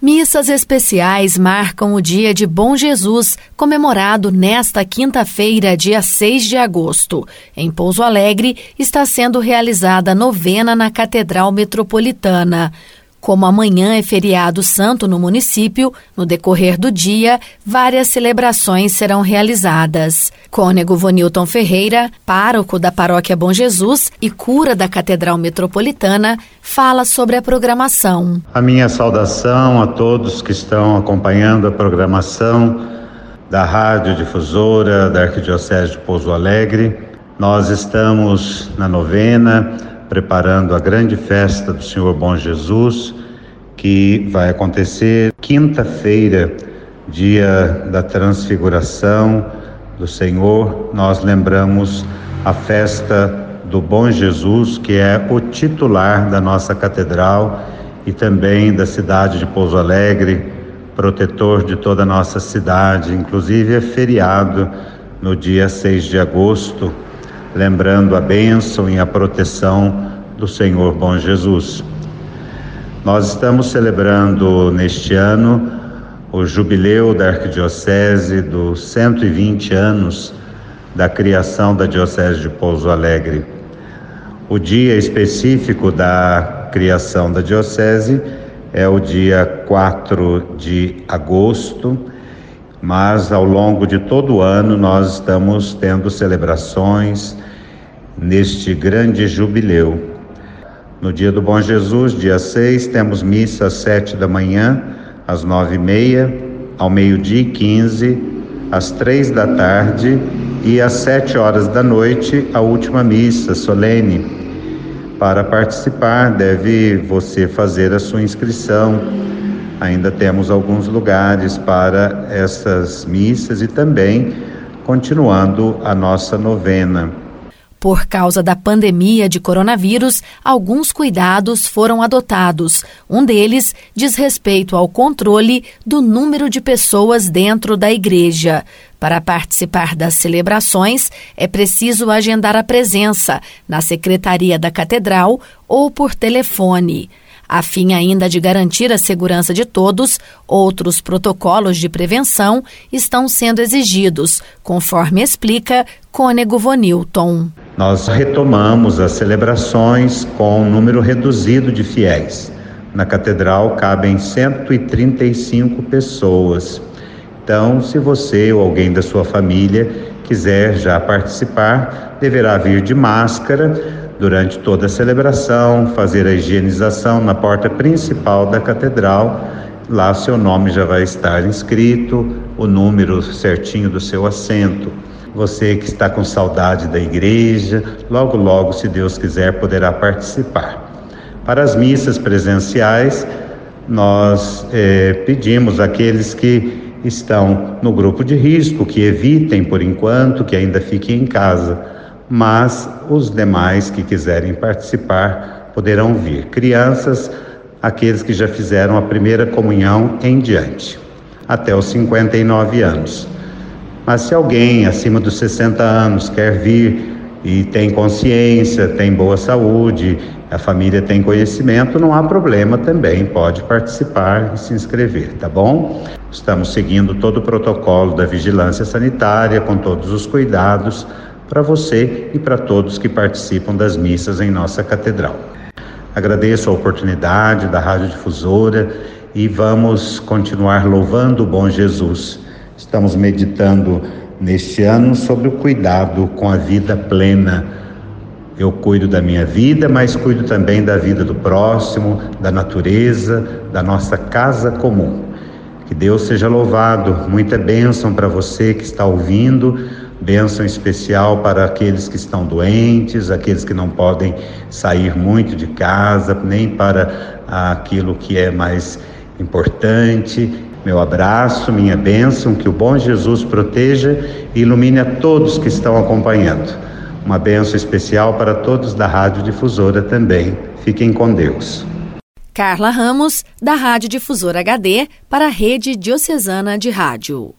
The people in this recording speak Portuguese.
Missas especiais marcam o dia de Bom Jesus, comemorado nesta quinta-feira, dia 6 de agosto. Em Pouso Alegre, está sendo realizada novena na Catedral Metropolitana. Como amanhã é feriado santo no município, no decorrer do dia, várias celebrações serão realizadas. Cônego Vonilton Ferreira, pároco da Paróquia Bom Jesus e cura da Catedral Metropolitana, fala sobre a programação. A minha saudação a todos que estão acompanhando a programação da Rádio Difusora da Arquidiocese de Pouso Alegre. Nós estamos na novena preparando a grande festa do Senhor Bom Jesus, que vai acontecer quinta-feira, dia da transfiguração do Senhor. Nós lembramos a festa do Bom Jesus, que é o titular da nossa catedral e também da cidade de Pouso Alegre, protetor de toda a nossa cidade, inclusive é feriado no dia 6 de agosto lembrando a bênção e a proteção do Senhor Bom Jesus. Nós estamos celebrando neste ano o jubileu da Arquidiocese dos 120 anos da criação da Diocese de Pouso Alegre. O dia específico da criação da Diocese é o dia 4 de agosto mas ao longo de todo o ano nós estamos tendo celebrações neste grande jubileu. No dia do Bom Jesus, dia 6, temos missa às sete da manhã, às nove e meia, ao meio-dia e quinze, às três da tarde e às sete horas da noite, a última missa solene. Para participar, deve você fazer a sua inscrição Ainda temos alguns lugares para essas missas e também continuando a nossa novena. Por causa da pandemia de coronavírus, alguns cuidados foram adotados. Um deles diz respeito ao controle do número de pessoas dentro da igreja. Para participar das celebrações, é preciso agendar a presença na secretaria da catedral ou por telefone. A fim ainda de garantir a segurança de todos, outros protocolos de prevenção estão sendo exigidos, conforme explica Cônego Vonilton. Nós retomamos as celebrações com um número reduzido de fiéis. Na catedral cabem 135 pessoas. Então, se você ou alguém da sua família quiser já participar, deverá vir de máscara durante toda a celebração, fazer a higienização na porta principal da catedral. Lá seu nome já vai estar inscrito, o número certinho do seu assento. Você que está com saudade da igreja, logo, logo, se Deus quiser, poderá participar. Para as missas presenciais, nós eh, pedimos àqueles que estão no grupo de risco que evitem por enquanto, que ainda fiquem em casa mas os demais que quiserem participar poderão vir. Crianças, aqueles que já fizeram a primeira comunhão em diante, até os 59 anos. Mas se alguém acima dos 60 anos quer vir e tem consciência, tem boa saúde, a família tem conhecimento, não há problema também, pode participar e se inscrever, tá bom? Estamos seguindo todo o protocolo da vigilância sanitária, com todos os cuidados para você e para todos que participam das missas em nossa catedral. Agradeço a oportunidade da Rádio Difusora e vamos continuar louvando o bom Jesus. Estamos meditando neste ano sobre o cuidado com a vida plena. Eu cuido da minha vida, mas cuido também da vida do próximo, da natureza, da nossa casa comum. Que Deus seja louvado. Muita bênção para você que está ouvindo Bênção especial para aqueles que estão doentes, aqueles que não podem sair muito de casa, nem para aquilo que é mais importante. Meu abraço, minha bênção, que o bom Jesus proteja e ilumine a todos que estão acompanhando. Uma bênção especial para todos da Rádio Difusora também. Fiquem com Deus. Carla Ramos, da Rádio Difusora HD, para a Rede Diocesana de Rádio.